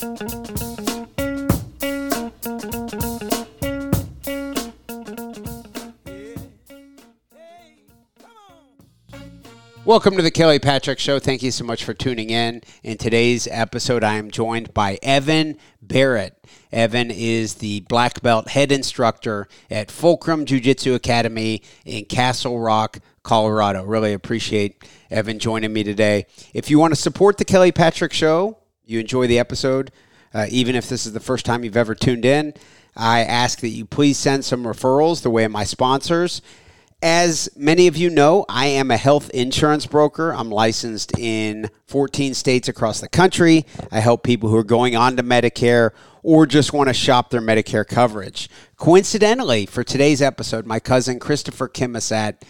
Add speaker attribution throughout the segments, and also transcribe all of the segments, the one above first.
Speaker 1: Welcome to the Kelly Patrick Show. Thank you so much for tuning in. In today's episode, I am joined by Evan Barrett. Evan is the black belt head instructor at Fulcrum Jiu Jitsu Academy in Castle Rock, Colorado. Really appreciate Evan joining me today. If you want to support the Kelly Patrick Show, you enjoy the episode, uh, even if this is the first time you've ever tuned in, I ask that you please send some referrals the way of my sponsors. As many of you know, I am a health insurance broker. I'm licensed in 14 states across the country. I help people who are going on to Medicare or just want to shop their Medicare coverage. Coincidentally, for today's episode, my cousin Christopher Kimisat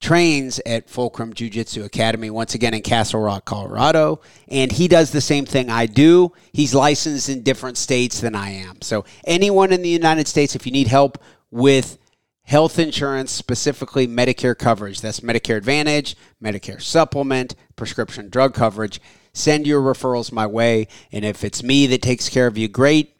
Speaker 1: trains at Fulcrum Jiu Jitsu Academy, once again in Castle Rock, Colorado. And he does the same thing I do. He's licensed in different states than I am. So, anyone in the United States, if you need help with health insurance, specifically Medicare coverage. That's Medicare Advantage, Medicare Supplement, prescription drug coverage. Send your referrals my way. And if it's me that takes care of you, great.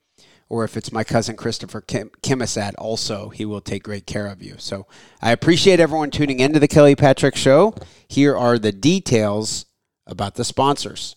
Speaker 1: Or if it's my cousin Christopher Kim- Kimisat, also, he will take great care of you. So I appreciate everyone tuning into the Kelly Patrick Show. Here are the details about the sponsors.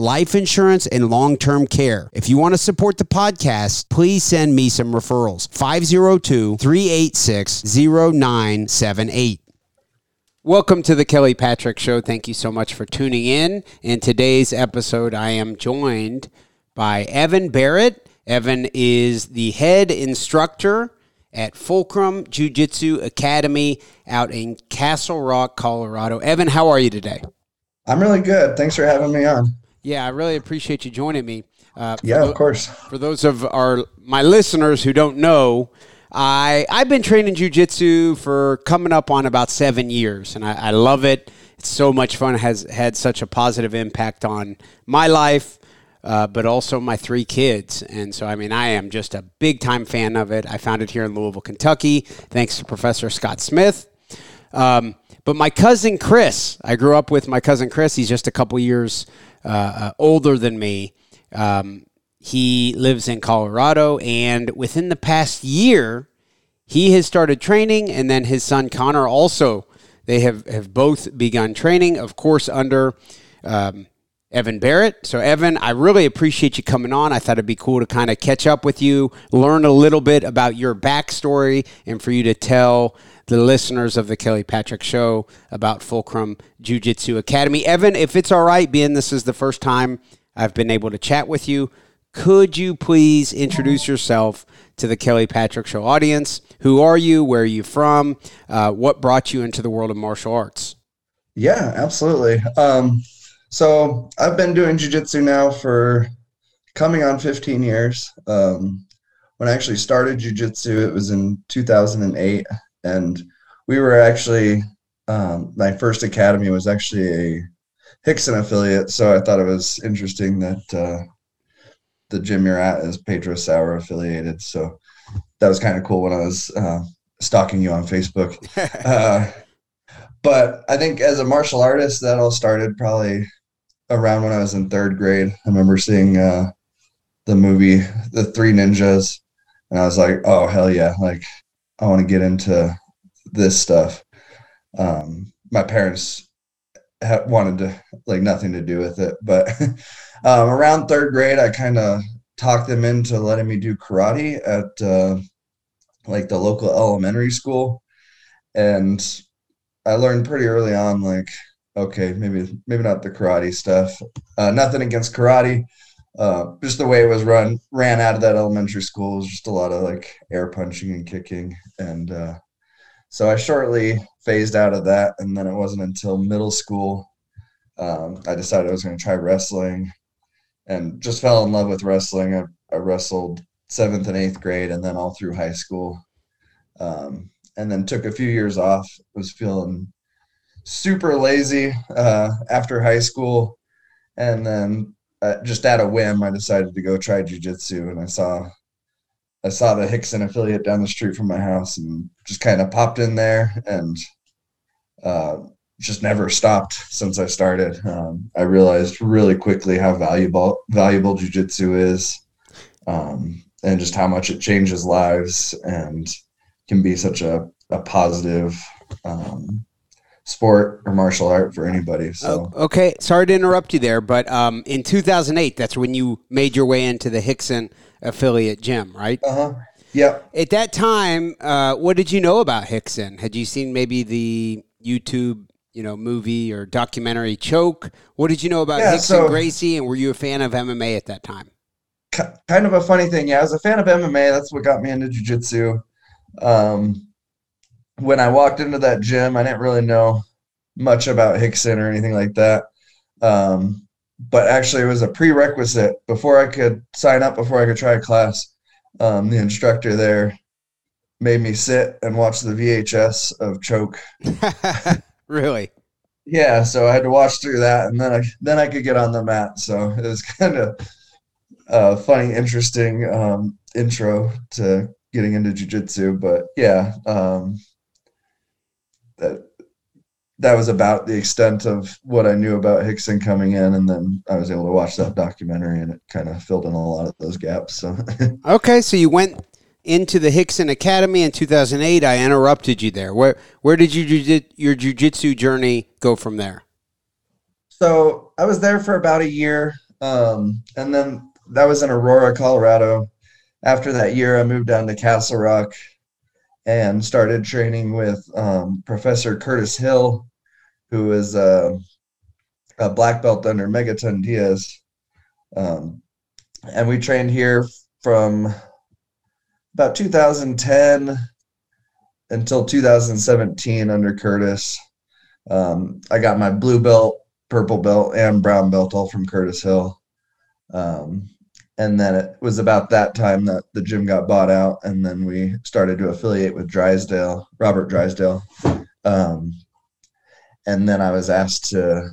Speaker 1: life insurance and long term care. If you want to support the podcast, please send me some referrals. 502 386 0978. Welcome to the Kelly Patrick Show. Thank you so much for tuning in. In today's episode, I am joined by Evan Barrett. Evan is the head instructor at Fulcrum Jiu Jitsu Academy out in Castle Rock, Colorado. Evan, how are you today?
Speaker 2: I'm really good. Thanks for having me on.
Speaker 1: Yeah, I really appreciate you joining me.
Speaker 2: Uh, yeah, of course.
Speaker 1: For those of our my listeners who don't know, I I've been training jujitsu for coming up on about seven years, and I, I love it. It's so much fun. It has had such a positive impact on my life, uh, but also my three kids. And so, I mean, I am just a big time fan of it. I found it here in Louisville, Kentucky, thanks to Professor Scott Smith. Um, but my cousin Chris, I grew up with my cousin Chris. He's just a couple years uh, uh, older than me. Um, he lives in Colorado, and within the past year, he has started training, and then his son Connor also. They have, have both begun training, of course, under um, Evan Barrett. So, Evan, I really appreciate you coming on. I thought it'd be cool to kind of catch up with you, learn a little bit about your backstory, and for you to tell the listeners of the Kelly Patrick Show about Fulcrum Jiu Jitsu Academy. Evan, if it's all right, being this is the first time I've been able to chat with you, could you please introduce yourself to the Kelly Patrick Show audience? Who are you? Where are you from? Uh, what brought you into the world of martial arts?
Speaker 2: Yeah, absolutely. Um, so I've been doing jujitsu now for coming on 15 years. Um, when I actually started jujitsu, it was in 2008 and we were actually um, my first academy was actually a Rickson affiliate, so I thought it was interesting that uh, the gym you're at is Pedro Sauer affiliated. So that was kind of cool when I was uh, stalking you on Facebook. uh, but I think as a martial artist, that all started probably around when I was in third grade. I remember seeing uh, the movie The Three Ninjas, and I was like, "Oh hell yeah!" Like I want to get into this stuff. Um, my parents ha- wanted to like nothing to do with it, but um, around third grade, I kind of talked them into letting me do karate at uh, like the local elementary school, and I learned pretty early on like okay, maybe maybe not the karate stuff. Uh, nothing against karate. Uh, just the way it was run ran out of that elementary school. Was just a lot of like air punching and kicking. And uh, so i shortly phased out of that and then it wasn't until middle school um, i decided i was going to try wrestling and just fell in love with wrestling. I, I, wrestled seventh and eighth grade and then all through high school um, and then took a few years off. Was feeling super lazy uh, after high school. And then uh, just at a whim, I decided to go try jujitsu, and I saw I saw the Rickson affiliate down the street from my house, and just kind of popped in there, and uh, just never stopped since I started. Um, I realized really quickly how valuable valuable jujitsu is, um, and just how much it changes lives, and can be such a a positive um, sport or martial art for anybody. So
Speaker 1: okay, sorry to interrupt you there, but um, in 2008, that's when you made your way into the Rickson affiliate gym, right?
Speaker 2: Uh huh. Yeah.
Speaker 1: At that time, uh, what did you know about Rickson? Had you seen maybe the YouTube, you know, movie or documentary Choke? What did you know about yeah, Rickson so, Gracie, and were you a fan of MMA at that time?
Speaker 2: Kind of a funny thing, yeah. I was a fan of MMA. That's what got me into jiu-jitsu. Um, when I walked into that gym, I didn't really know much about Rickson or anything like that. Um, but actually, it was a prerequisite before I could sign up, before I could try a class. Um, the instructor there made me sit and watch the VHS of Choke.
Speaker 1: really?
Speaker 2: Yeah. So I had to watch through that, and then I then I could get on the mat. So it was kind of a funny, interesting um, intro to getting into jujitsu. But yeah, um, that that was about the extent of what I knew about Rickson coming in, and then I was able to watch that documentary, and it kind of filled in a lot of those gaps. So,
Speaker 1: okay, so you went into the Rickson Academy in 2008. I interrupted you there. Where where did you your jujitsu journey go from there?
Speaker 2: So I was there for about a year, um, and then that was in Aurora, Colorado. After that year, I moved down to Castle Rock and started training with um, Professor Curtis Hill, who is uh, a black belt under Megaton Dias. Um, and we trained here from about 2010 until 2017 under Curtis. Um, I got my blue belt, purple belt, and brown belt all from Curtis Hill. Um, and then it was about that time that the gym got bought out and then we started to affiliate with drysdale robert drysdale. Um, and then i was asked to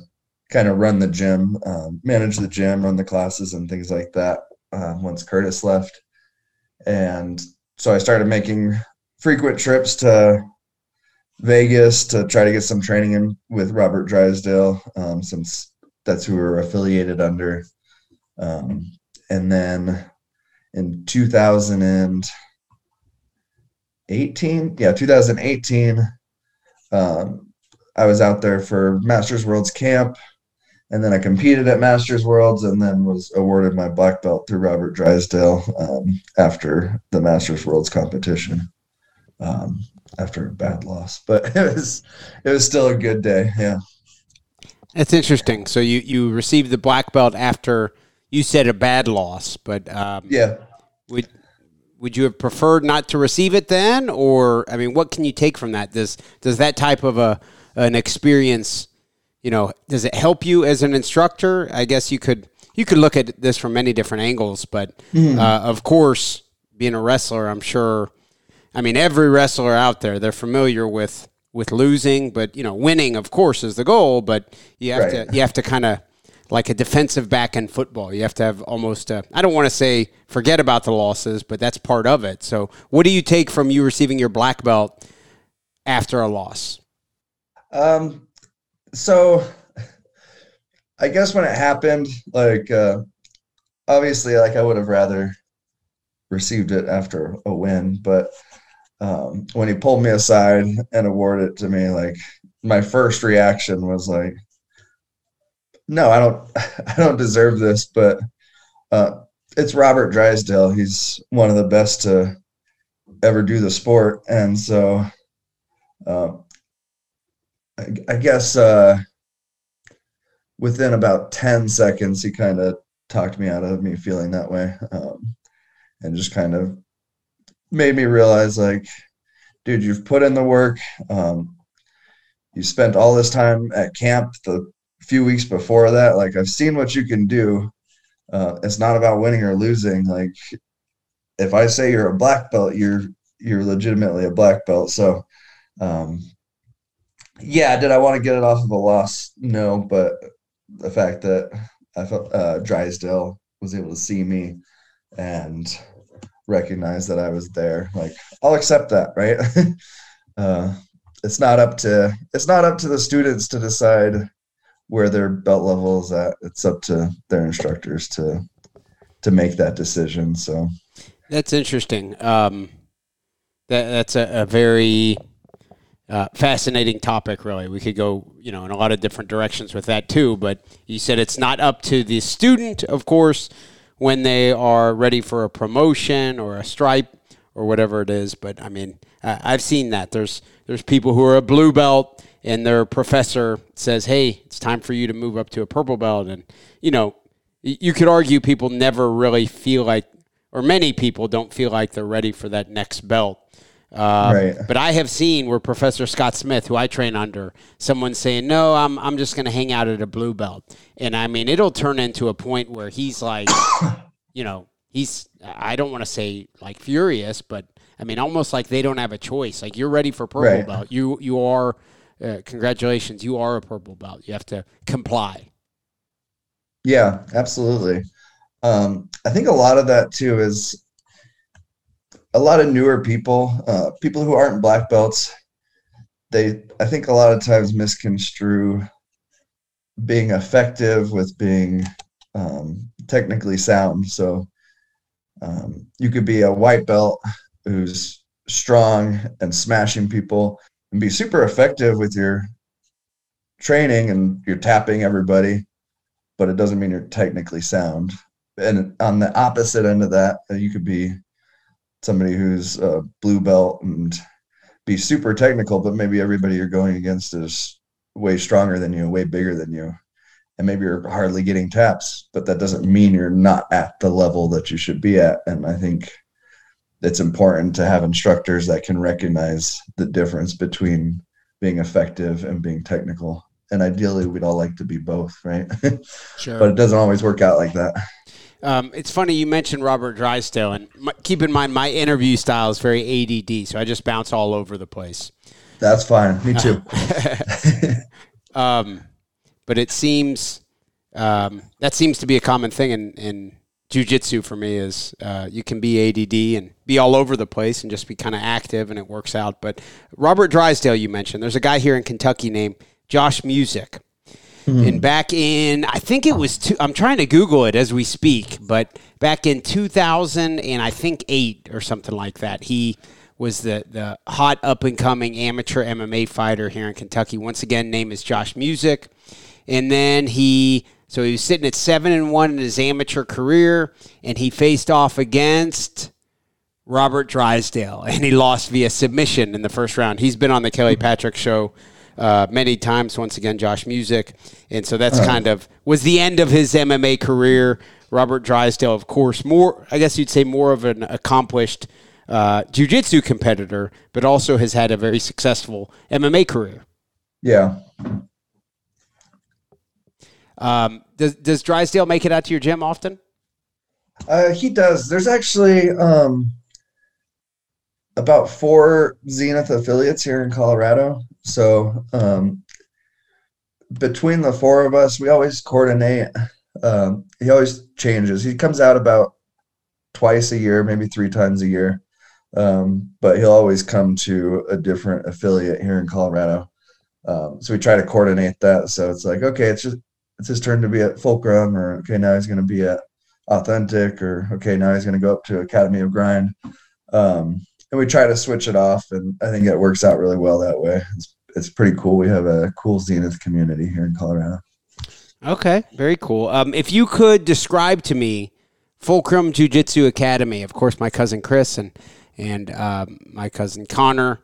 Speaker 2: kind of run the gym um, manage the gym run the classes and things like that uh, once curtis left. And so i started making frequent trips to vegas to try to get some training in with robert drysdale um, since that's who we're affiliated under. Um, and then in 2018 yeah 2018 um, i was out there for masters worlds camp. And then i competed at masters worlds and then was awarded my black belt through robert drysdale um, after the masters worlds competition um, after a bad loss. But it was it was still a good day yeah.
Speaker 1: That's interesting. So you you received the black belt after you said a bad loss, but um,
Speaker 2: yeah,
Speaker 1: would would you have preferred not to receive it then, or I mean, what can you take from that? Does does that type of a an experience, you know, does it help you as an instructor? I guess you could you could look at this from many different angles, but mm. uh, of course, being a wrestler, I'm sure. I mean, every wrestler out there, they're familiar with with losing, but you know, winning, of course, is the goal. But you have right. to you have to kind of like a defensive back in football. You have to have almost I don't want to say forget about the losses, but that's part of it. So, what do you take from you receiving your black belt after a loss?
Speaker 2: Um, so I guess when it happened, like uh, obviously, like I would have rather received it after a win, but um, when he pulled me aside and awarded it to me, like my first reaction was like, "No, I don't, I don't deserve this." But uh, it's Robert Drysdale. He's one of the best to ever do the sport, and so uh, I, I, guess uh, within about ten seconds, he kind of talked me out of me feeling that way, um, and just kind of made me realize like dude you've put in the work um, you spent all this time at camp the few weeks before that like i've seen what you can do uh, it's not about winning or losing like if i say you're a black belt you're you're legitimately a black belt so um, yeah did i want to get it off of a loss no but the fact that i felt uh, drysdale was able to see me and recognize that I was there. Like I'll accept that, right? uh, it's not up to it's not up to the students to decide where their belt level is at. It's up to their instructors to to make that decision. So
Speaker 1: that's interesting. Um, that that's a, a very uh, fascinating topic. Really, we could go you know in a lot of different directions with that too. But you said it's not up to the student, of course when they are ready for a promotion or a stripe or whatever it is. But I mean, I've seen that. There's there's people who are a blue belt and their professor says, "Hey, it's time for you to move up to a purple belt." And you know, you could argue people never really feel like, or many people don't feel like they're ready for that next belt. Uh, right. But I have seen where Professor Scott Smith, who I train under, someone saying, "No, I'm I'm just going to hang out at a blue belt," and I mean, it'll turn into a point where he's like, you know, he's I don't want to say like furious, but I mean, almost like they don't have a choice. Like you're ready for purple right. belt. You you are. Uh, congratulations, you are a purple belt. You have to comply.
Speaker 2: Yeah, absolutely. Um, I think a lot of that too is a lot of newer people, uh, people who aren't black belts, they I think a lot of times misconstrue being effective with being um, technically sound. So um, you could be a white belt who's strong and smashing people and be super effective with your training and you're tapping everybody, but it doesn't mean you're technically sound. And on the opposite end of that, uh, you could be somebody who's a blue belt and be super technical, but maybe everybody you're going against is way stronger than you, way bigger than you. And maybe you're hardly getting taps, but that doesn't mean you're not at the level that you should be at. And I think it's important to have instructors that can recognize the difference between being effective and being technical. And ideally, we'd all like to be both, right? Sure. but it doesn't always work out like that.
Speaker 1: Um, it's funny you mentioned Robert Drysdale, and my, keep in mind my interview style is very ADD, so I just bounce all over the place.
Speaker 2: That's fine. Me too.
Speaker 1: um, but it seems um, that seems to be a common thing in, in jujitsu for me is uh, you can be ADD and be all over the place and just be kind of active and it works out. But Robert Drysdale, you mentioned, there's a guy here in Kentucky named Josh Music. Mm-hmm. And back in, I think it was, two, I'm trying to Google it as we speak, but back in 2000 and I think eight or something like that, he was the, the hot up and coming amateur MMA fighter here in Kentucky. Once again, name is Josh Music. And then he, so he was sitting at seven and one in his amateur career, and he faced off against Robert Drysdale, and he lost via submission in the first round. He's been on the Kelly Patrick show uh, many times. Once again, Josh Music, and so that's kind of was the end of his MMA career. Robert Drysdale, of course, more I guess you'd say more of an accomplished uh, jiu-jitsu competitor, but also has had a very successful MMA career.
Speaker 2: Yeah.
Speaker 1: Um, does does Drysdale make it out to your gym often?
Speaker 2: Uh, he does. There's actually um, about four Zenith affiliates here in Colorado. So um, between the four of us, we always coordinate. Um, he always changes. He comes out about twice a year, maybe three times a year. Um, but he'll always come to a different affiliate here in Colorado. Um, so we try to coordinate that. So it's like, okay, it's just it's his turn to be at Fulcrum, or okay, now he's going to be at Authentic, or okay, now he's going to go up to Academy of Grind. Um, and we try to switch it off, and I think it works out really well that way. It's it's pretty cool. We have a cool Zenith community here in Colorado.
Speaker 1: Okay, very cool. Um, if you could describe to me Fulcrum Jiu Jitsu Academy, of course, my cousin Chris and and um, my cousin Connor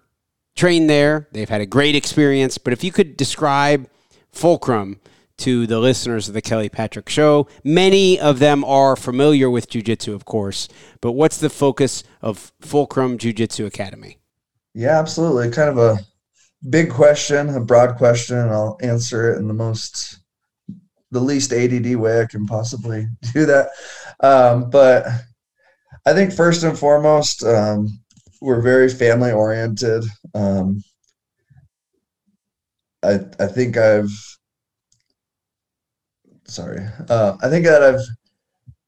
Speaker 1: trained there. They've had a great experience. But if you could describe Fulcrum to the listeners of the Kelly Patrick Show, many of them are familiar with Jiu Jitsu, of course. But what's the focus of Fulcrum Jiu Jitsu Academy?
Speaker 2: Yeah, absolutely. Kind of a big question, a broad question, and I'll answer it in the most, the least ADD way I can possibly do that. Um, but I think first and foremost, um, we're very family oriented. Um, I I think I've sorry. Uh, I think that I've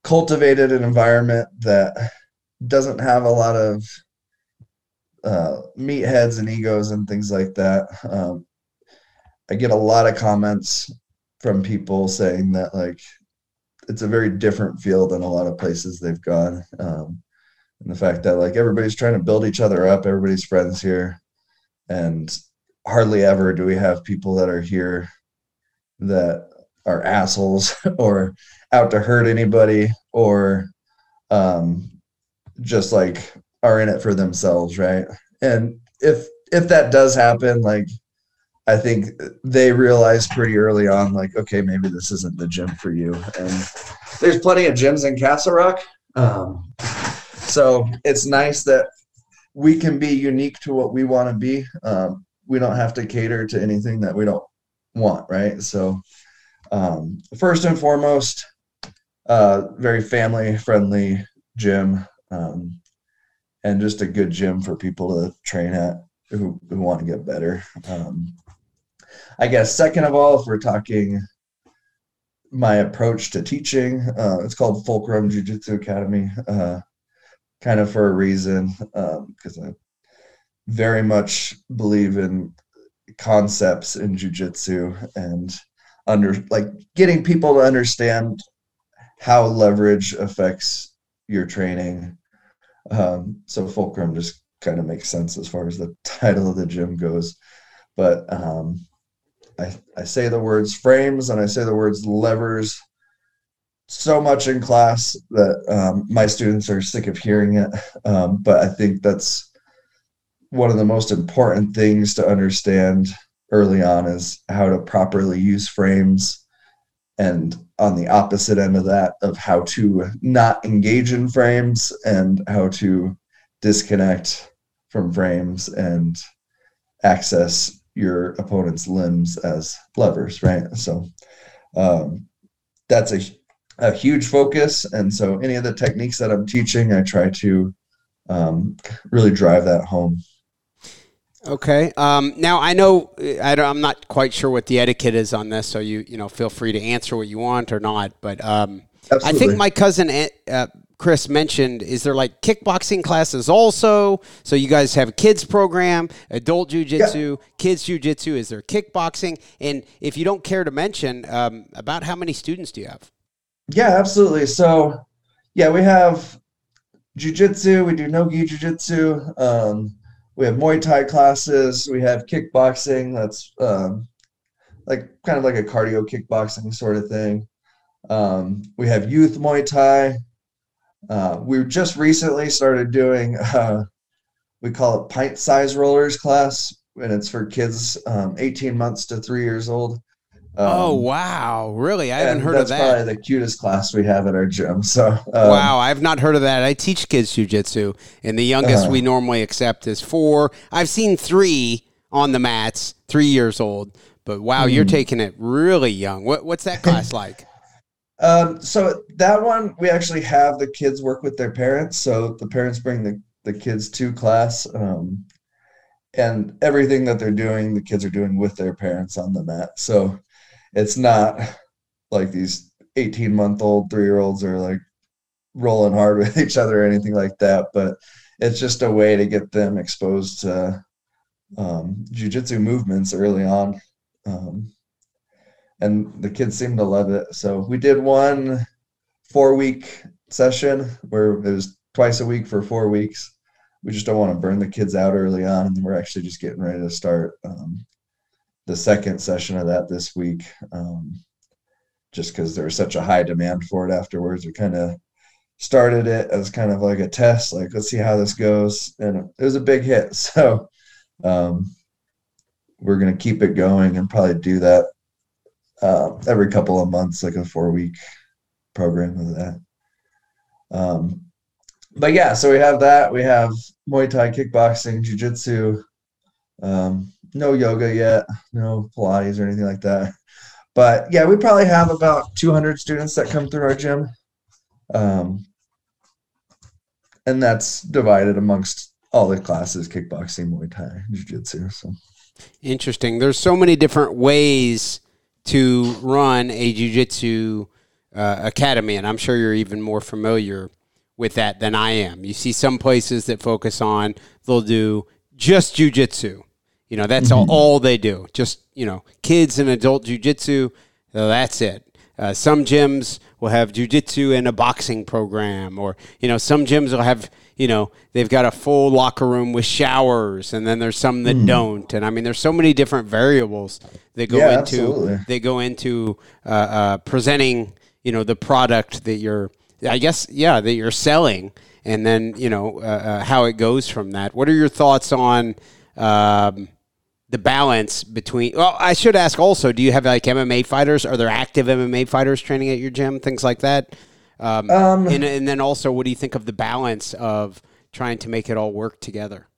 Speaker 2: cultivated an environment that doesn't have a lot of uh, meatheads and egos and things like that. Um, I get a lot of comments from people saying that like it's a very different feel than a lot of places they've gone. Um, and the fact that like everybody's trying to build each other up, everybody's friends here, and hardly ever do we have people that are here that are assholes or out to hurt anybody or um, just like are in it for themselves, right? And if if that does happen, like I think they realize pretty early on, like, okay, maybe this isn't the gym for you. And there's plenty of gyms in Castle Rock. Um, so it's nice that we can be unique to what we want to be. Um, we don't have to cater to anything that we don't want, right? So, um, first and foremost, uh, very family friendly gym, um, and just a good gym for people to train at who, who want to get better. Um, I guess second of all, if we're talking my approach to teaching, uh, it's called Fulcrum Jiu Jitsu Academy, uh, kind of for a reason, because um, I very much believe in concepts in Jiu Jitsu and under like getting people to understand how leverage affects your training. Um, so Fulcrum just kind of makes sense as far as the title of the gym goes. But um, I, I say the words frames and I say the words levers so much in class that um, my students are sick of hearing it. Um, but I think that's one of the most important things to understand early on is how to properly use frames and on the opposite end of that of how to not engage in frames and how to disconnect from frames and access your opponent's limbs as levers, right? So um, that's a, a huge focus. And so any of the techniques that I'm teaching, I try to um, really drive that home.
Speaker 1: Okay. Um, now I know I am not quite sure what the etiquette is on this, so you you know feel free to answer what you want or not. But um, I think my cousin uh, Chris mentioned, is there like kickboxing classes also? So you guys have a kids program, adult jujitsu, yeah. kids jujitsu. Is there kickboxing? And if you don't care to mention, um, about how many students do you have?
Speaker 2: Yeah, absolutely. So yeah, we have jujitsu. We do nogi jujitsu. Um, we have Muay Thai classes. We have kickboxing. That's um, like kind of like a cardio kickboxing sort of thing. Um, we have youth Muay Thai. Uh, we just recently started doing, uh, we call it pint size rollers class, and it's for kids um, 18 months to three years old.
Speaker 1: Um, oh wow! Really, I haven't heard of that.
Speaker 2: That's probably the cutest class we have at our gym. So um,
Speaker 1: wow, I've not heard of that. I teach kids jujitsu, and the youngest uh, we normally accept is four. I've seen three on the mats, three years old. But wow, mm. you're hmm. taking it really young. What, what's that class like?
Speaker 2: Um, so that one we actually have the kids work with their parents. So the parents bring the, the kids to class. Um, and everything that they're doing, the kids are doing with their parents on the mat. So it's not like these 18 month old three year olds are like rolling hard with each other or anything like that. But it's just a way to get them exposed to um, jujitsu movements early on. Um, and the kids seem to love it. So we did one four week session where it was twice a week for four weeks. We just don't want to burn the kids out early on, and we're actually just getting ready to start um, the second session of that this week. Um, just because there was such a high demand for it afterwards, we kind of started it as kind of like a test, like let's see how this goes, and it was a big hit. So um, we're gonna keep it going and probably do that uh, every couple of months, like a four week program of that. Um, but yeah, so we have that. We have Muay Thai, kickboxing, jujitsu. Um, no yoga yet, no Pilates or anything like that. But yeah, we probably have about 200 students that come through our gym. Um, and that's divided amongst all the classes kickboxing, Muay Thai, Jiu Jitsu. So
Speaker 1: interesting. There's so many different ways to run a Jiu Jitsu uh, academy, and I'm sure you're even more familiar with that than I am. You see some places that focus on, they'll do just Jiu Jitsu. You know, that's mm-hmm. all, all they do. Just, you know, kids and adult Jiu Jitsu, that's it. Uh, some gyms will have jujitsu and a boxing program, or you know, some gyms will have you know they've got a full locker room with showers, and then there's some that mm. don't. And I mean, there's so many different variables that go yeah, into absolutely. they go into uh, uh, presenting you know the product that you're, I guess, yeah, that you're selling, and then you know uh, uh, how it goes from that. What are your thoughts on? Um, the balance between well i should ask also do you have like mma fighters? Are there active mma fighters training at your gym? Things like that. Um, um, and, and then also what do you think of the balance of trying to make it all work together?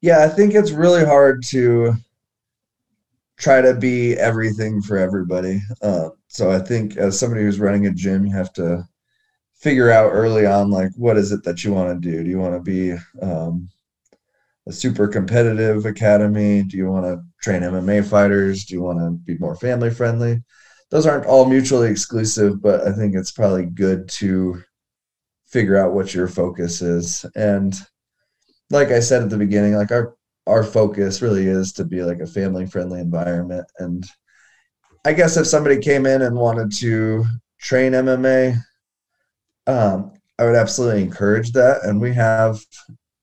Speaker 2: Yeah i think it's really hard to try to be everything for everybody. Uh, so i think as somebody who's running a gym you have to figure out early on like what is it that you want to do? Do you want to be um, a super competitive academy? Do you want to train MMA fighters? Do you want to be more family friendly? Those aren't all mutually exclusive, but I think it's probably good to figure out what your focus is. And like I said at the beginning, like our our focus really is to be like a family friendly environment. And I guess if somebody came in and wanted to train MMA, um, I would absolutely encourage that. And we have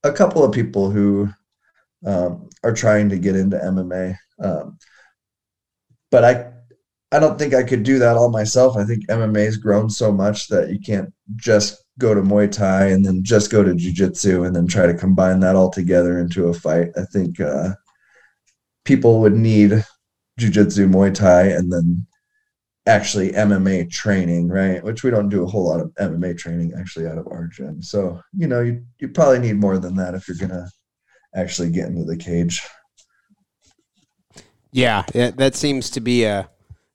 Speaker 2: a couple of people who um, are trying to get into MMA. Um, but I, I don't think I could do that all myself. I think MMA has grown so much that you can't just go to Muay Thai and then just go to Jiu Jitsu and then try to combine that all together into a fight. I think uh, people would need Jiu Jitsu, Muay Thai, and then actually MMA training, right? Which we don't do a whole lot of MMA training actually out of our gym. So, you know, you, you probably need more than that if you're going to actually get into the cage.
Speaker 1: Yeah, that seems to be a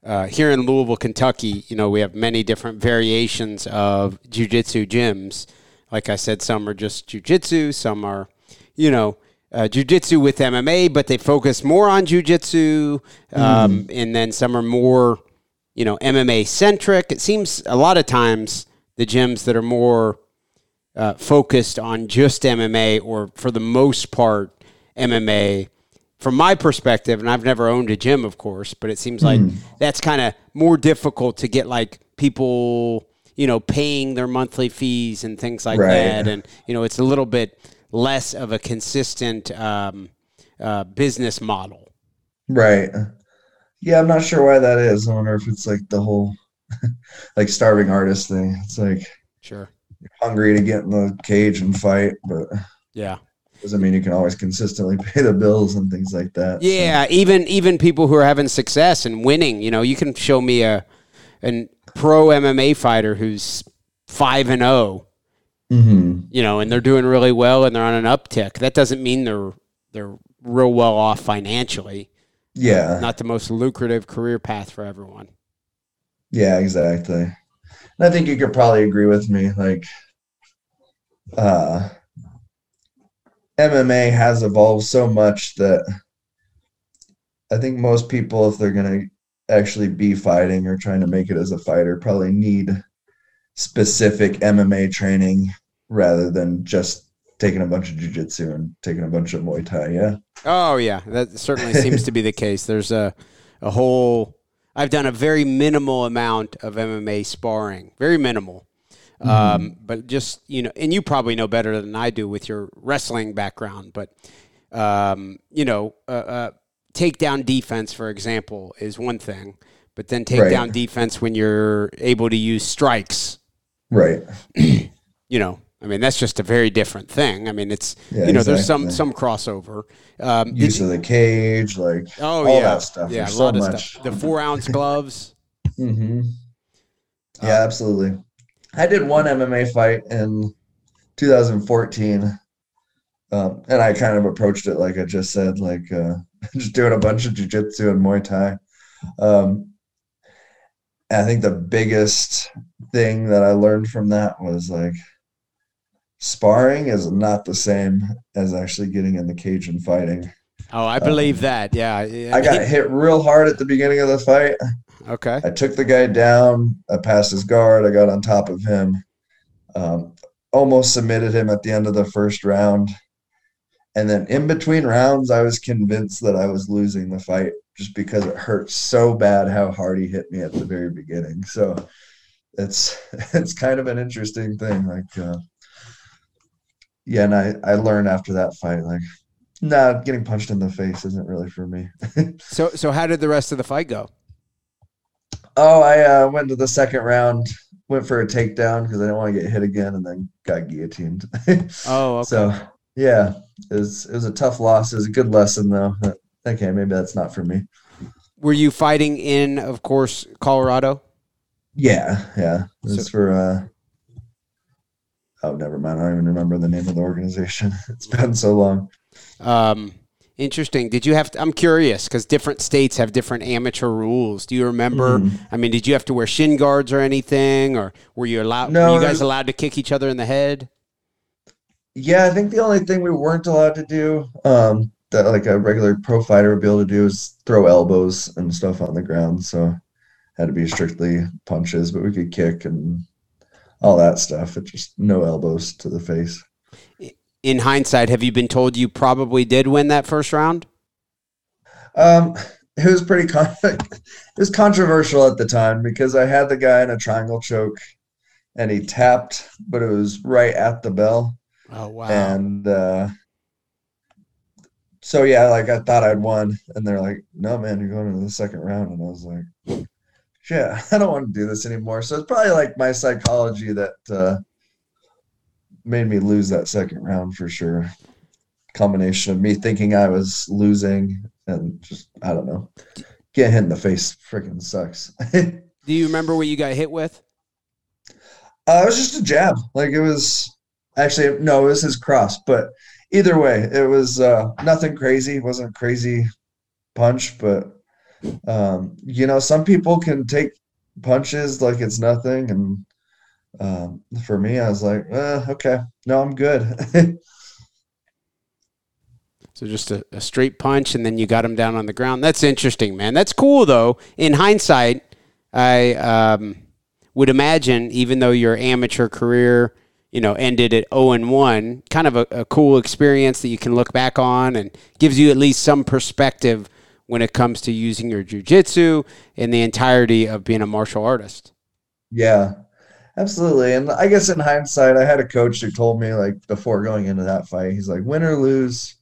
Speaker 1: uh, here in Louisville, Kentucky. You know, we have many different variations of jujitsu gyms. Like I said, some are just jujitsu, some are, you know, uh, jujitsu with MMA, but they focus more on jujitsu, um, mm. and then some are more, you know, MMA centric. It seems a lot of times the gyms that are more uh, focused on just MMA or for the most part MMA. From my perspective, and I've never owned a gym, of course, but it seems like mm. that's kind of more difficult to get like people, you know, paying their monthly fees and things like right. that. And, you know, it's a little bit less of a consistent um, uh, business model.
Speaker 2: Right. Yeah, I'm not sure why that is. I wonder if it's like the whole like starving artist thing. It's like,
Speaker 1: sure
Speaker 2: hungry to get in the cage and fight, but
Speaker 1: yeah.
Speaker 2: Doesn't mean you can always consistently pay the bills and things like that.
Speaker 1: Yeah, so. even even people who are having success and winning, you know, you can show me a an pro MMA fighter who's five and 0 mm-hmm. you know, and they're doing really well and they're on an uptick. That doesn't mean they're they're real well off financially.
Speaker 2: Yeah,
Speaker 1: not the most lucrative career path for everyone.
Speaker 2: Yeah, exactly. And I think you could probably agree with me. Like, uh, MMA has evolved so much that I think most people, if they're going to actually be fighting or trying to make it as a fighter probably need specific MMA training rather than just taking a bunch of jujitsu and taking a bunch of Muay Thai. Yeah.
Speaker 1: Oh yeah, that certainly seems to be the case. There's a a whole. I've done a very minimal amount of MMA sparring, very minimal. Mm-hmm. Um, but just you know, and you probably know better than I do with your wrestling background. But um, you know, uh, uh, takedown defense, for example, is one thing. But then takedown right. defense when you're able to use strikes,
Speaker 2: right?
Speaker 1: you know, I mean, that's just a very different thing. I mean, it's yeah, you know, exactly. there's some some crossover.
Speaker 2: Um, Use of the cage, like oh all yeah, that stuff.
Speaker 1: Yeah,
Speaker 2: there's
Speaker 1: a lot so of much. stuff. The four ounce gloves.
Speaker 2: mm-hmm. Yeah, uh, absolutely. I did one MMA fight in 2014, um, and I kind of approached it like I just said, like uh, just doing a bunch of jujitsu and Muay Thai. Um, I think the biggest thing that I learned from that was like sparring is not the same as actually getting in the cage and fighting.
Speaker 1: Oh, I believe um, that. Yeah.
Speaker 2: I got hit real hard at the beginning of the fight.
Speaker 1: Okay.
Speaker 2: I took the guy down. I passed his guard. I got on top of him. Um, almost submitted him at the end of the first round. And then in between rounds, I was convinced that I was losing the fight just because it hurt so bad how hard he hit me at the very beginning. So it's it's kind of an interesting thing. Like uh, yeah, and I I learned after that fight like, nah, getting punched in the face isn't really for me.
Speaker 1: so so how did the rest of the fight go?
Speaker 2: Oh, I uh, went to the second round, went for a takedown because I didn't want to get hit again, and then got guillotined.
Speaker 1: oh, okay.
Speaker 2: So yeah, it was it was a tough loss. It was a good lesson though. Okay, maybe that's not for me.
Speaker 1: Were you fighting in, of course, Colorado?
Speaker 2: Yeah, yeah. It was so, for uh, oh, never mind. I don't even remember the name of the organization. It's been so long.
Speaker 1: Um, interesting. Did you have? To, I'm curious because different states have different amateur rules. Do you remember? Mm. I mean, did you have to wear shin guards or anything, or were you allowed? No, were you guys allowed to kick each other in the head?
Speaker 2: Yeah, I think the only thing we weren't allowed to do, um, that like a regular pro fighter would be able to do, is throw elbows and stuff on the ground. So had to be strictly punches, but we could kick and all that stuff. It just no elbows to the face.
Speaker 1: In hindsight, have you been told you probably did win that first round?
Speaker 2: Um, it was pretty con- it was controversial at the time because I had the guy in a triangle choke, and he tapped, but it was right at the bell.
Speaker 1: Oh wow!
Speaker 2: And uh, so yeah, like I thought I'd won, and they're like, "No, man, you're going into the second round," and I was like, yeah, I don't want to do this anymore. So it's probably like my psychology that uh, made me lose that second round for sure. Combination of me thinking I was losing and just I don't know, get hit in the face freaking sucks.
Speaker 1: do you remember what you got hit with?
Speaker 2: Uh, it was just a jab. Like it was actually no, it was his cross. But either way, it was uh, nothing crazy. It wasn't a crazy punch, but um, you know, some people can take punches like it's nothing, and um, for me, I was like, eh, okay, no, I'm good.
Speaker 1: so just a, a, straight punch, and then you got him down on the ground. That's interesting, man. That's cool, though. In hindsight, I um, would imagine, even though your amateur career you know, ended at 0 and 1, kind of a, a, cool experience that you can look back on and gives you at least some perspective when it comes to using your jujitsu and the entirety of being a martial artist.
Speaker 2: Yeah, absolutely. And I guess in hindsight, I had a coach who told me like before going into that fight, he's like, win or lose,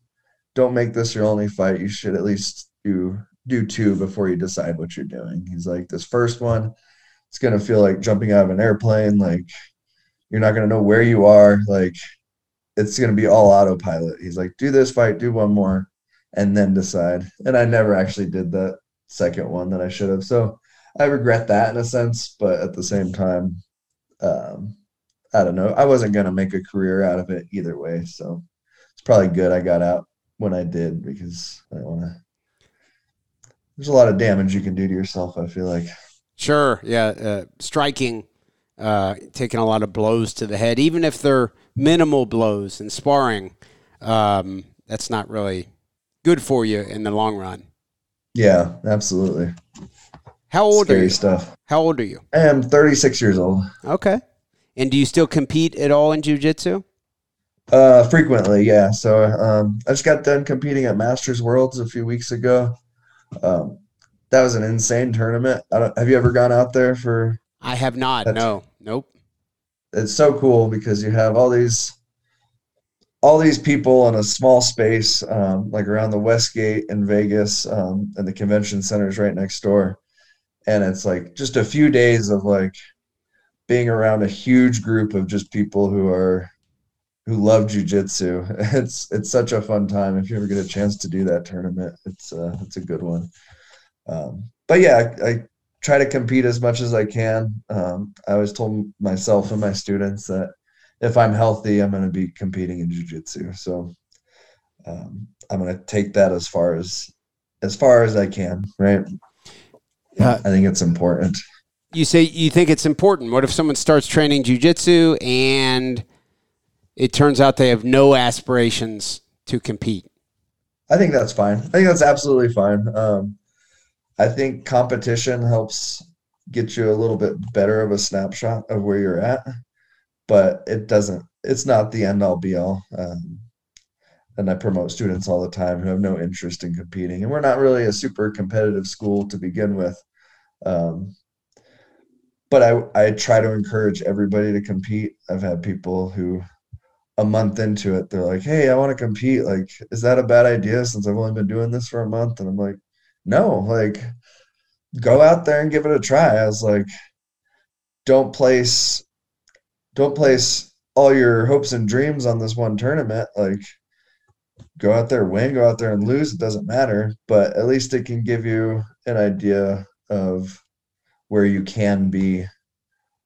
Speaker 2: don't make this your only fight. You should at least do do two before you decide what you're doing. He's like, this first one, it's gonna feel like jumping out of an airplane. Like you're not gonna know where you are. Like it's gonna be all autopilot. He's like, do this fight, do one more and then decide. And I never actually did that second one that I should have. So I regret that in a sense, but at the same time, um, I don't know. I wasn't going to make a career out of it either way. So it's probably good I got out when I did because I want to. There's a lot of damage you can do to yourself, I feel like.
Speaker 1: Sure. Yeah. Uh, striking, uh, taking a lot of blows to the head, even if they're minimal blows and sparring, um, that's not really good for you in the long run.
Speaker 2: Yeah, absolutely.
Speaker 1: How old
Speaker 2: scary
Speaker 1: are you?
Speaker 2: stuff.
Speaker 1: How old are you?
Speaker 2: I am 36 years old.
Speaker 1: Okay. And do you still compete at all in jujitsu?
Speaker 2: Uh, frequently, yeah. So um, I just got done competing at Masters Worlds a few weeks ago. Um, that was an insane tournament. I don't, have you ever gone out there for?
Speaker 1: I have not. No. Nope.
Speaker 2: It's so cool because you have all these, all these people in a small space, um, like around the Westgate in Vegas, um, and the convention center is right next door, and it's like just a few days of like being around a huge group of just people who are who love jujitsu. It's it's such a fun time. If you ever get a chance to do that tournament, it's uh, it's a good one. Um, but yeah, I, I try to compete as much as I can. Um, I always told myself and my students that if I'm healthy, I'm going to be competing in jujitsu. So um, I'm going to take that as far as as far as I can. Right.
Speaker 1: Uh,
Speaker 2: I think it's important.
Speaker 1: You say you think it's important. What if someone starts training jujitsu and it turns out they have no aspirations to compete?
Speaker 2: I think that's fine. I think that's absolutely fine. Um, I think competition helps get you a little bit better of a snapshot of where you're at, but it doesn't. It's not the end all be all. Um, and I promote students all the time who have no interest in competing, and we're not really a super competitive school to begin with. Um, but I I try to encourage everybody to compete. I've had people who a month into it, they're like, "Hey, I want to compete. Like, is that a bad idea since I've only been doing this for a month?" And I'm like, "No, like go out there and give it a try." I was like, "Don't place don't place all your hopes and dreams on this one tournament. Like go out there, win, go out there and lose, it doesn't matter, but at least it can give you an idea of where you can be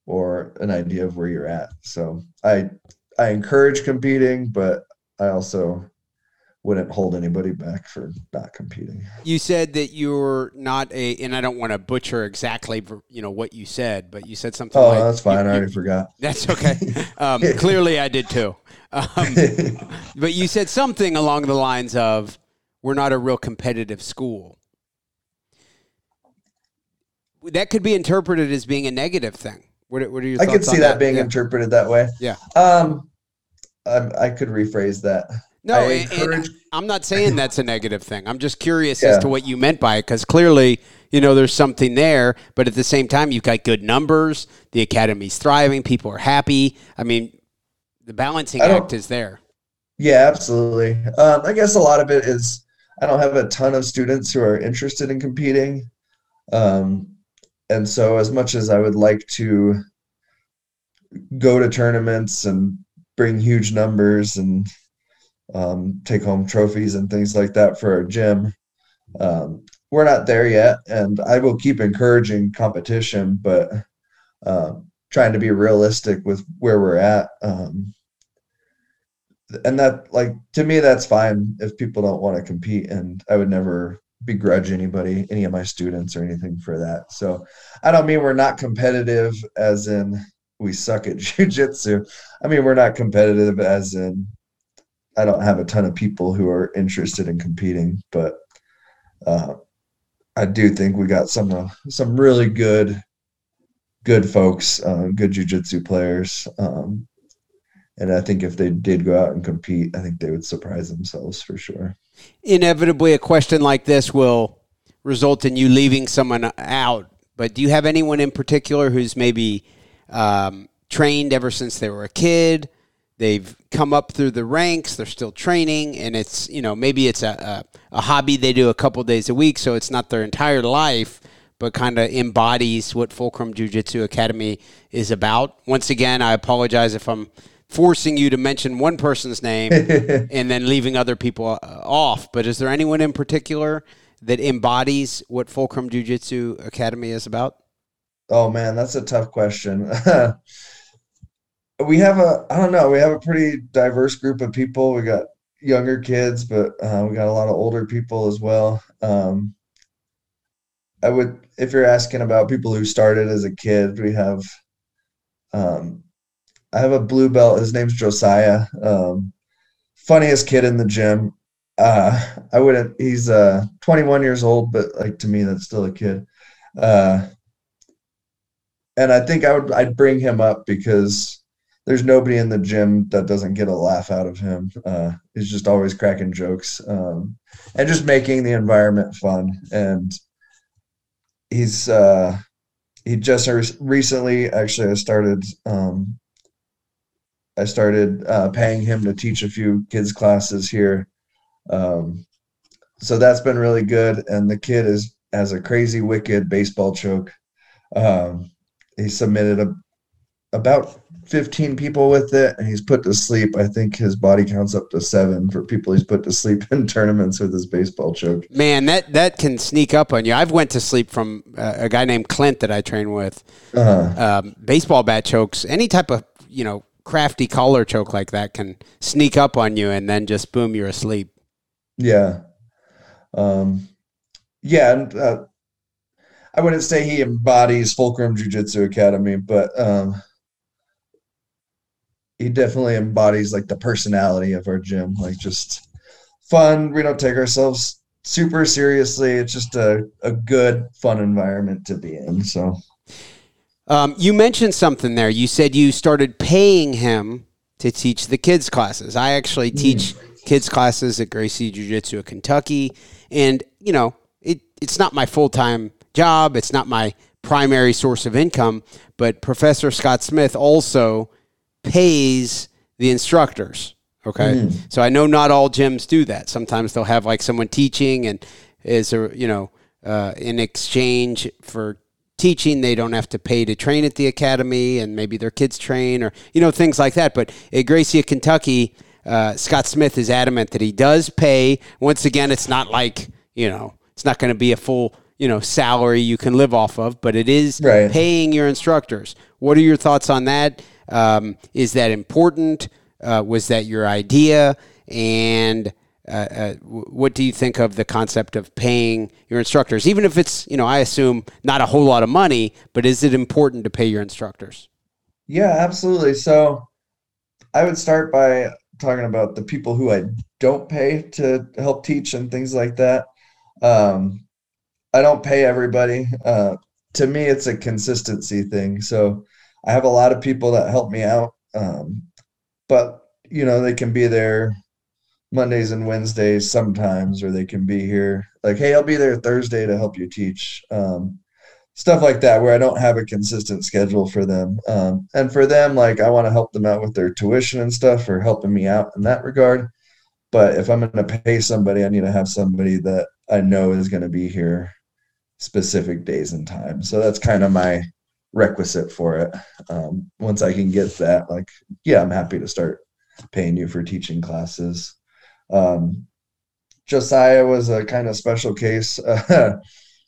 Speaker 2: or an idea of where you're at. So I I encourage competing, but I also wouldn't hold anybody back for not competing.
Speaker 1: You said that you're not a, and I don't want to butcher exactly, you know, what you said, but you said something.
Speaker 2: Oh,
Speaker 1: like,
Speaker 2: that's fine.
Speaker 1: you-
Speaker 2: I
Speaker 1: you-
Speaker 2: already forgot.
Speaker 1: That's okay. Um, clearly, I did too. Um, but you said something along the lines of, "We're not a real competitive school." That could be interpreted as being a negative thing. What, are- what are your
Speaker 2: I could see
Speaker 1: on
Speaker 2: that being
Speaker 1: Yeah.
Speaker 2: interpreted that way.
Speaker 1: Yeah.
Speaker 2: Um, I, I could rephrase that.
Speaker 1: No,
Speaker 2: I
Speaker 1: and- and
Speaker 2: encourage-
Speaker 1: I'm not saying that's a negative thing. I'm just curious as to what you meant by it because clearly, you know, there's something there, but at the same time, you've got good numbers. The academy's thriving. People are happy. I mean, the balancing act is there.
Speaker 2: Yeah, absolutely. Um, I guess a lot of it is I don't have a ton of students who are interested in competing. Um, and so, as much as I would like to go to tournaments and bring huge numbers and um, take home trophies and things like that for our gym, um, we're not there yet. And I will keep encouraging competition, but um, trying to be realistic with where we're at. Um, and that like to me that's fine if people don't want to compete and i would never begrudge anybody any of my students or anything for that so i don't mean we're not competitive as in we suck at jujitsu i mean we're not competitive as in i don't have a ton of people who are interested in competing but uh, i do think we got some uh, some really good good folks uh, good jujitsu players um, and I think if they did go out and compete, I think they would surprise themselves for sure.
Speaker 1: Inevitably, a question like this will result in you leaving someone out. But do you have anyone in particular who's maybe um, trained ever since they were a kid? They've come up through the ranks. They're still training, and it's you know maybe it's a a, a hobby they do a couple days a week, so it's not their entire life, but kind of embodies what Fulcrum Jiu Jitsu Academy is about. Once again, I apologize if I'm forcing you to mention one person's name and then leaving other people uh, off. But is there anyone in particular that embodies what Fulcrum Jiu Jitsu Academy is about?
Speaker 2: Oh man, that's a tough question. we have a, I don't know, we have a pretty diverse group of people. We got younger kids, but uh, we got a lot of older people as well. Um, I would, if you're asking about people who started as a kid, we have, um, I have a blue belt. His name's Josiah. Um, funniest kid in the gym. Uh, I wouldn't. He's uh 21 years old, but like to me, that's still a kid. Uh, and I think I would I'd bring him up because there's nobody in the gym that doesn't get a laugh out of him. Uh, he's just always cracking jokes um, and just making the environment fun. And he's uh, he just recently actually I started um, I started uh, paying him to teach a few kids classes here. Um, so that's been really good. And the kid is has a crazy wicked baseball choke. Um, he submitted a, about 15 people with it and he's put to sleep. I think his body counts up to seven for people he's put to sleep in tournaments with his baseball choke.
Speaker 1: Man, that, that can sneak up on you. I've went to sleep from uh, a guy named Clint that I train with. Uh-huh. Um, baseball bat chokes, any type of, you know, crafty collar choke like that can sneak up on you and then just boom, you're asleep.
Speaker 2: Yeah. Um, yeah. And, uh, I wouldn't say he embodies Fulcrum Jiu Jitsu Academy, but um, he definitely embodies like the personality of our gym, like just fun. We don't take ourselves super seriously. It's just a, a good, fun environment to be in. So,
Speaker 1: um, you mentioned something there. You said you started paying him to teach the kids classes. I actually hmm. teach mm. kids classes at Gracie Jiu Jitsu of Kentucky, and you know it, it's not my full time job. It's not my primary source of income, but Professor Scott Smith also pays the instructors. Okay. Mm. So I know not all gyms do that. Sometimes they'll have like someone teaching and is a, you know, uh, in exchange for teaching, they don't have to pay to train at the academy and maybe their kids train or, you know, things like that. But at Gracie, Kentucky, uh, Scott Smith is adamant that he does pay. Once again, it's not like, you know, it's not going to be a full you know salary you can live off of, but it is right. paying your instructors. What are your thoughts on that? Um, is that important? Uh, was that your idea? And uh, uh, what do you think of the concept of paying your instructors, even if it's you know I assume not a whole lot of money, but is it important to pay your instructors?
Speaker 2: Yeah, absolutely. So I would start by talking about the people who I don't pay to help teach and things like that. Um, I don't pay everybody. Uh, to me, it's a consistency thing. So I have a lot of people that help me out, um, but you know they can be there Mondays and Wednesdays sometimes, or they can be here like, hey, I'll be there Thursday to help you teach. Um, stuff like that where I don't have a consistent schedule for them. Um, and for them, like I want to help them out with their tuition and stuff or helping me out in that regard. But if I'm going to pay somebody, I need to have somebody that I know is going to be here specific days and times. So that's kind of my requisite for it. Um, once I can get that, like, yeah, I'm happy to start paying you for teaching classes. Um, Josiah was a kind of special case. Uh,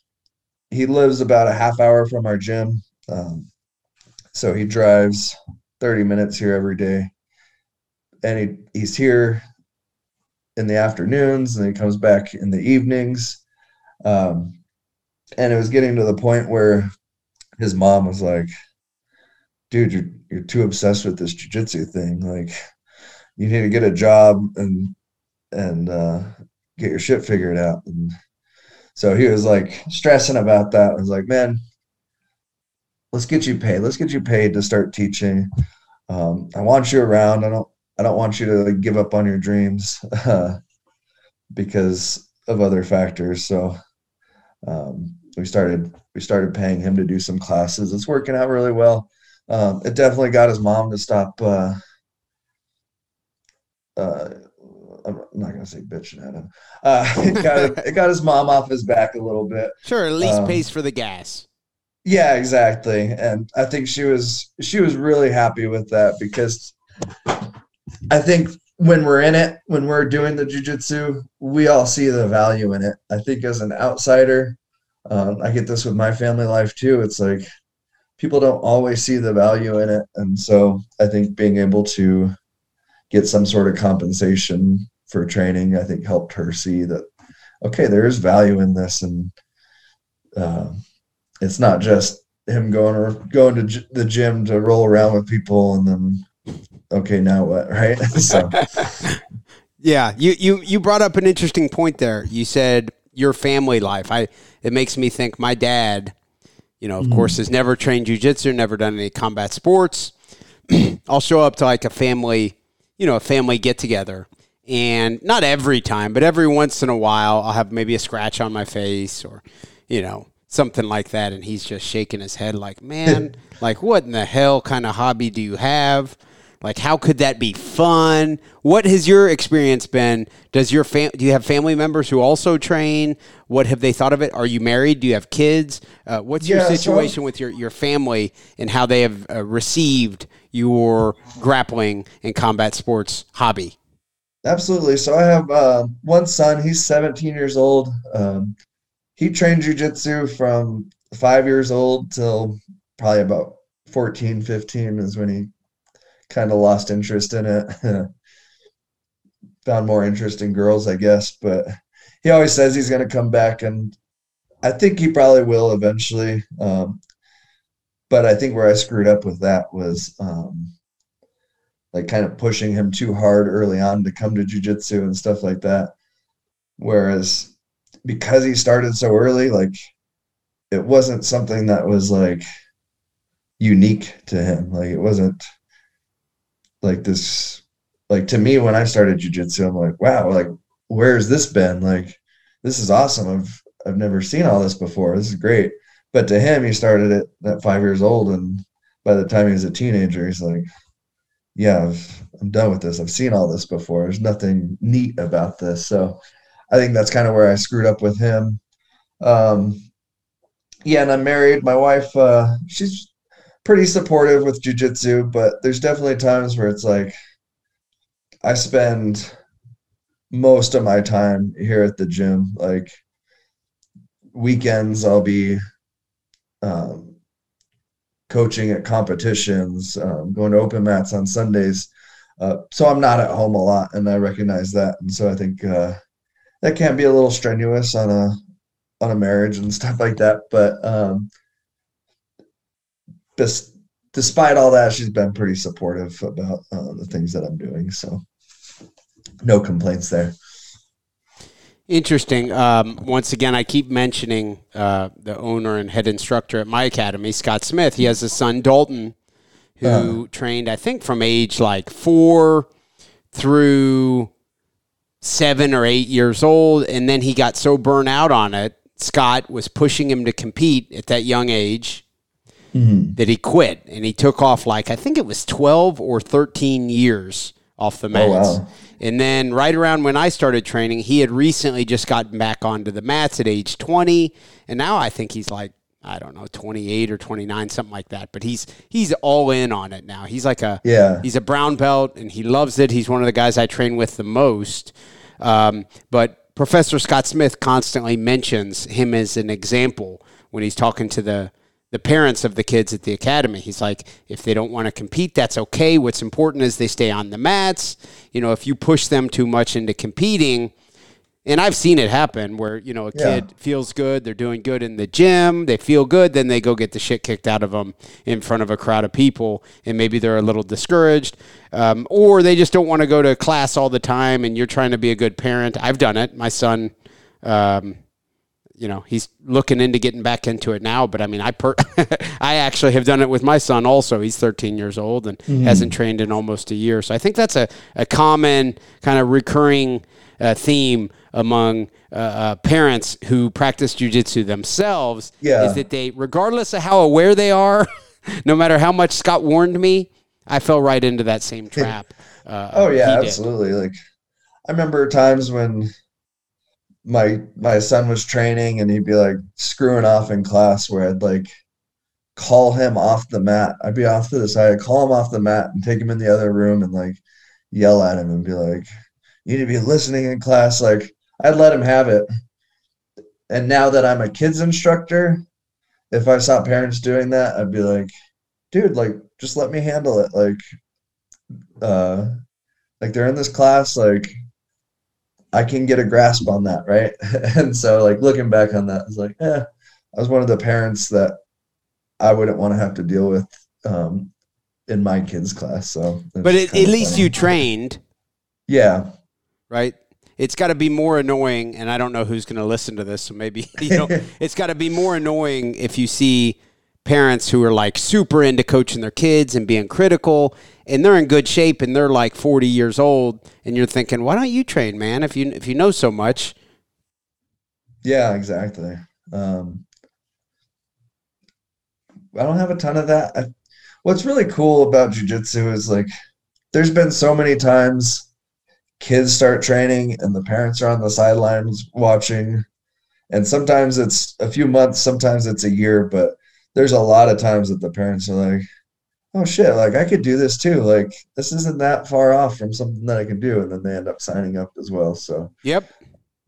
Speaker 2: he lives about a half hour from our gym. Um, so he drives 30 minutes here every day. And he, he's here in the afternoons and he comes back in the evenings. Um, and it was getting to the point where his mom was like, "Dude, you're you're too obsessed with this jujitsu thing. Like, you need to get a job and and uh, get your shit figured out." And so he was like stressing about that. I was like, "Man, let's get you paid. Let's get you paid to start teaching. Um, I want you around. I don't. I don't want you to like, give up on your dreams uh, because of other factors." So um, we started we started paying him to do some classes. It's working out really well. Um, it definitely got his mom to stop. Uh, uh, I'm not gonna say bitching at him. Uh, it, got, it got his mom off his back a little bit.
Speaker 1: Sure, at least um, pays for the gas.
Speaker 2: Yeah, exactly. And I think she was she was really happy with that because I think when we're in it, when we're doing the jujitsu, we all see the value in it. I think as an outsider, um, I get this with my family life too. It's like people don't always see the value in it, and so I think being able to get some sort of compensation for training, I think helped her see that okay, there is value in this, and uh, it's not just him going or going to the gym to roll around with people and then okay, now what, right? so.
Speaker 1: yeah, you, you, you brought up an interesting point there. You said your family life. I, it makes me think my dad, you know, of course, mm. has never trained jujitsu, never done any combat sports. I'll show up to like a family, you know, a family get together. And not every time, but every once in a while, I'll have maybe a scratch on my face or, you know, something like that. And he's just shaking his head like, man, like, what in the hell kind of hobby do you have? Like, how could that be fun? What has your experience been? Does your fam- do you have family members who also train? What have they thought of it? Are you married? Do you have kids? Uh, what's your
Speaker 2: Yeah, so-
Speaker 1: situation with your, your family and how they have uh, received your grappling and combat sports hobby?
Speaker 2: Absolutely. So I have uh, one son. He's 17 years old. Um, he trained jujitsu from five years old till probably about 14, 15 is when he kind of lost interest in it. Found more interest in girls, I guess. But he always says he's going to come back, and I think he probably will eventually. Um, but I think where I screwed up with that was. Um, like kind of pushing him too hard early on to come to jujitsu and stuff like that. Whereas because he started so early, like it wasn't something that was like unique to him. Like it wasn't like this like to me when I started jujitsu, I'm like, wow, like where's this been? Like this is awesome. I've I've never seen all this before. This is great. But to him, he started it at five years old, and by the time he was a teenager, he's like, yeah, I've, I'm done with this. I've seen all this before. There's nothing neat about this. So I think that's kind of where I screwed up with him. Um, yeah, and I'm married. My wife, uh, she's pretty supportive with jujitsu, but there's definitely times where it's like I spend most of my time here at the gym. Like weekends, I'll be um, coaching at competitions, um, going to open mats on Sundays. Uh, so I'm not at home a lot, and I recognize that. And so I think uh, that can be a little strenuous on a on a marriage and stuff like that. But um, bes- despite all that, she's been pretty supportive about uh, the things that I'm doing. So no complaints there.
Speaker 1: Interesting. Um, once again, I keep mentioning uh, the owner and head instructor at my academy, Scott Smith. He has a son, Dalton, who trained, I think, from age like four through seven or eight years old. And then he got so burnt out on it, Scott was pushing him to compete at that young age that he quit. And he took off like, I think it was 12 or 13 years off the mats.
Speaker 2: wow.
Speaker 1: And then right around when I started training, he had recently just gotten back onto the mats at age 20, and now I think he's like I don't know, 28 or 29 something like that, but he's he's all in on it now. He's like a
Speaker 2: Yeah.
Speaker 1: he's a brown belt and he loves it. He's one of the guys I train with the most. Um, but Professor Scott Smith constantly mentions him as an example when he's talking to the the parents of the kids at the academy. He's like, if they don't want to compete, that's okay. What's important is they stay on the mats. You know, if you push them too much into competing, and I've seen it happen where, you know, a
Speaker 2: Yeah.
Speaker 1: kid feels good, they're doing good in the gym, they feel good, then they go get the shit kicked out of them in front of a crowd of people, and maybe they're a little discouraged, um, or they just don't want to go to class all the time, and you're trying to be a good parent. I've done it. My son, um, you know, he's looking into getting back into it now. But I mean, I per- I actually have done it with my son also. He's 13 years old and hasn't trained in almost a year. So I think that's a, a common kind of recurring uh, theme among uh, uh, parents who practice jujitsu themselves.
Speaker 2: Yeah.
Speaker 1: Is that they, regardless of how aware they are, no matter how much Scott warned me, I fell right into that same trap. Uh,
Speaker 2: Oh yeah, absolutely. Like I remember times when my my son was training and he'd be like screwing off in class where I'd like call him off the mat. I'd be off to the side, I'd call him off the mat and take him in the other room and like yell at him and be like, You need to be listening in class. Like I'd let him have it. And now that I'm a kids instructor, if I saw parents doing that, I'd be like, dude, like just let me handle it. Like uh like they're in this class like i can get a grasp on that right and so like looking back on that it's like yeah i was one of the parents that i wouldn't want to have to deal with um in my kids class so
Speaker 1: But at, at least
Speaker 2: funny.
Speaker 1: you trained,
Speaker 2: yeah
Speaker 1: right? it's got to be more annoying, and I don't know who's going to listen to this, so maybe you know, it's got to be more annoying if you see parents who are like super into coaching their kids and being critical, and they're in good shape, and they're like forty years old, and you're thinking, why don't you train, man? If you if you know so much.
Speaker 2: Yeah, exactly. Um, I don't have a ton of that. I, what's really cool about jujitsu is like, there's been so many times kids start training and the parents are on the sidelines watching. And sometimes it's a few months, sometimes it's a year, but there's a lot of times that the parents are like, oh shit, like I could do this too. Like this isn't that far off from something that I can do. And then they end up signing up as well. So,
Speaker 1: yep.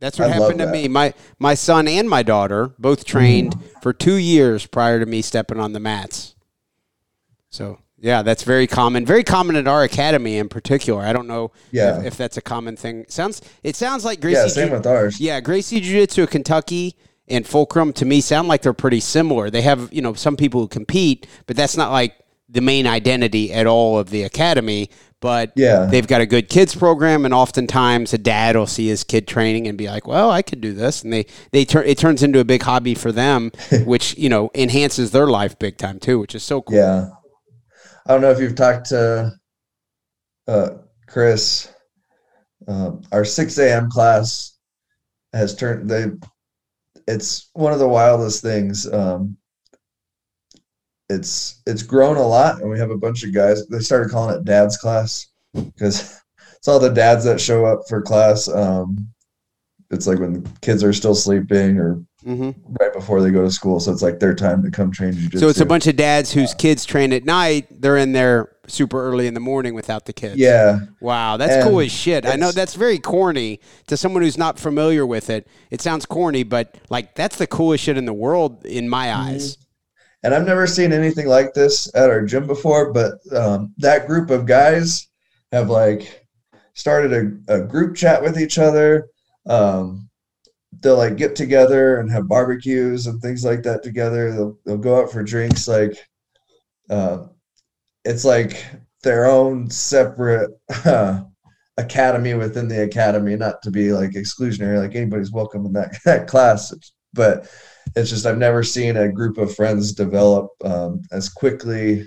Speaker 1: That's what I happened to me. My my son and my daughter both trained mm. for two years prior to me stepping on the mats. So yeah, that's very common. Very common at our academy in particular. I don't know yeah. if, if that's a common thing. Sounds it sounds like Gracie.
Speaker 2: Yeah, same Ju- with ours.
Speaker 1: Yeah, Gracie Jiu Jitsu Kentucky and Fulcrum to me sound like they're pretty similar. They have you know some people who compete, but that's not like the main identity at all of the academy. But yeah. they've got a good kids program, and oftentimes a dad will see his kid training and be like, "Well, I could do this," and they they turn it turns into a big hobby for them, which you know enhances their life big time too, which is so cool.
Speaker 2: Yeah, I don't know if you've talked to uh, Chris. Um, our 6 a.m. class has turned they. It's one of the wildest things. Um, it's it's grown a lot, and we have a bunch of guys. They started calling it Dad's class because it's all the dads that show up for class. Um, it's like when the kids are still sleeping or mm-hmm. right before they go to school. So it's like their time to come train jiu-jitsu.
Speaker 1: So it's a bunch of dads whose kids train at night. They're in there super early in the morning without the kids.
Speaker 2: Yeah.
Speaker 1: Wow, that's and cool as shit. I know that's very corny to someone who's not familiar with it. It sounds corny, but like that's the coolest shit in the world in my mm-hmm. eyes.
Speaker 2: And I've never seen anything like this at our gym before, but um, that group of guys have like started a, a group chat with each other. Um, they'll like get together and have barbecues and things like that together. They'll they'll go out for drinks. Like, uh, it's like their own separate uh, academy within the academy. Not to be like exclusionary, like anybody's welcome in that that class, but it's just I've never seen a group of friends develop um, as quickly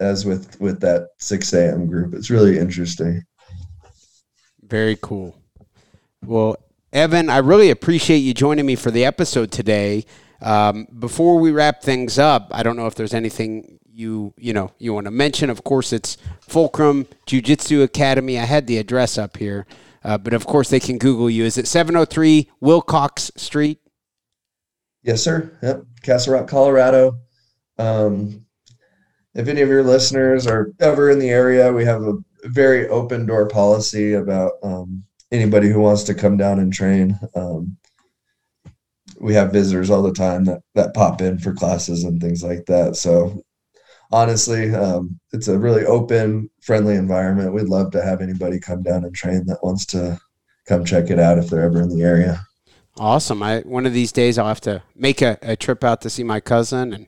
Speaker 2: as with with that 6 a.m. group. It's really interesting.
Speaker 1: Very cool. Well, Evan, I really appreciate you joining me for the episode today. Um, before we wrap things up, I don't know if there's anything you you know you want to mention. Of course, it's Fulcrum Jiu Jitsu Academy. I had the address up here, uh, but of course they can Google you. Is it 703 Wilcox Street?
Speaker 2: Yes, sir. Yep, Castle Rock, Colorado. Um, if any of your listeners are ever in the area, we have a very open door policy about um, anybody who wants to come down and train. Um, we have visitors all the time that, that pop in for classes and things like that. So honestly, um, it's a really open, friendly environment. We'd love to have anybody come down and train that wants to come check it out if they're ever in the area.
Speaker 1: Awesome. I one of these days I'll have to make a, a trip out to see my cousin and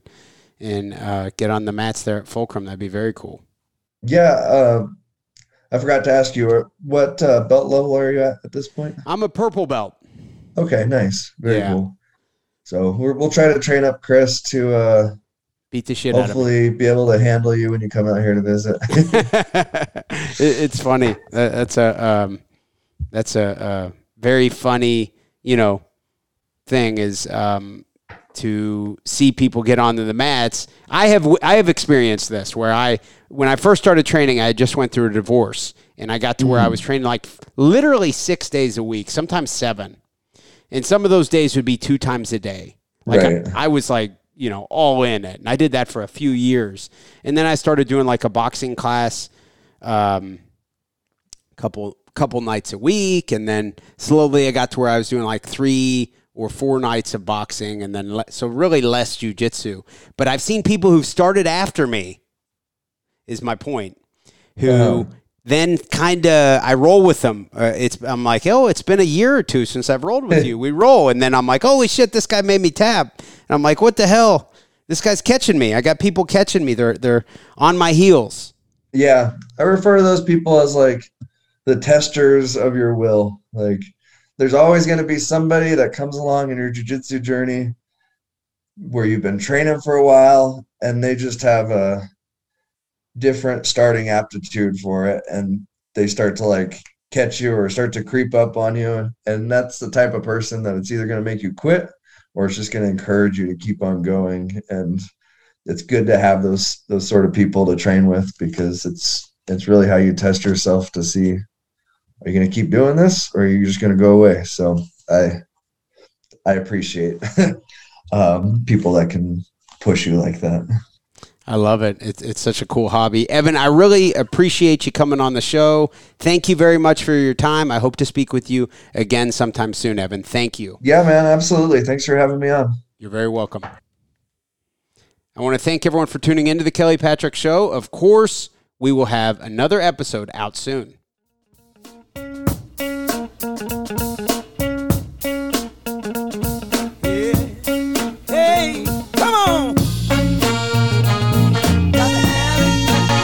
Speaker 1: and uh, get on the mats there at Fulcrum. That'd be very cool.
Speaker 2: Yeah, uh, I forgot to ask you, uh, what uh, belt level are you at at this point?
Speaker 1: I'm a purple belt.
Speaker 2: Okay, nice, very yeah. cool. So we will try to train up Chris to uh,
Speaker 1: beat the shit out.
Speaker 2: hopefully be able to handle you when you come out here to visit.
Speaker 1: it, it's funny. That's a um, that's a, a, very funny, you know, thing is um, to see people get onto the mats. I have I have experienced this where I when I first started training, I just went through a divorce and I got to where I was mm. training like literally six days a week, sometimes seven. And some of those days would be two times a day. Like right. I, I, was like, you know, all in it. And I did that for a few years. And then I started doing like a boxing class um couple couple nights a week and then slowly I got to where I was doing like 3 or four nights of boxing and then le- so really less jujitsu. But I've seen people who've started after me is my point. Who uh-huh. then kind of I roll with them. Uh, it's I'm like, oh, it's been a year or two since I've rolled with you. We roll, and then I'm like, holy shit, this guy made me tap, and I'm like, what the hell? This guy's catching me. I got people catching me. They're they're on my heels.
Speaker 2: Yeah, I refer to those people as like the testers of your will. Like there's always going to be somebody that comes along in your jujitsu journey where you've been training for a while and they just have a different starting aptitude for it and they start to like catch you or start to creep up on you. And that's the type of person that it's either going to make you quit or it's just going to encourage you to keep on going. And it's good to have those those sort of people to train with because it's it's really how you test yourself to see are you going to keep doing this or are you just going to go away so i i appreciate um, people that can push you like that
Speaker 1: I love it. It's, it's such a cool hobby. Evan, I really appreciate you coming on the show. Thank you very much for your time. I hope to speak with you again sometime soon, Evan. Thank you.
Speaker 2: Yeah, man, absolutely. Thanks for having me on.
Speaker 1: You're very welcome. I want to thank everyone for tuning into the Kelly Patrick Show. Of course, we will have another episode out soon.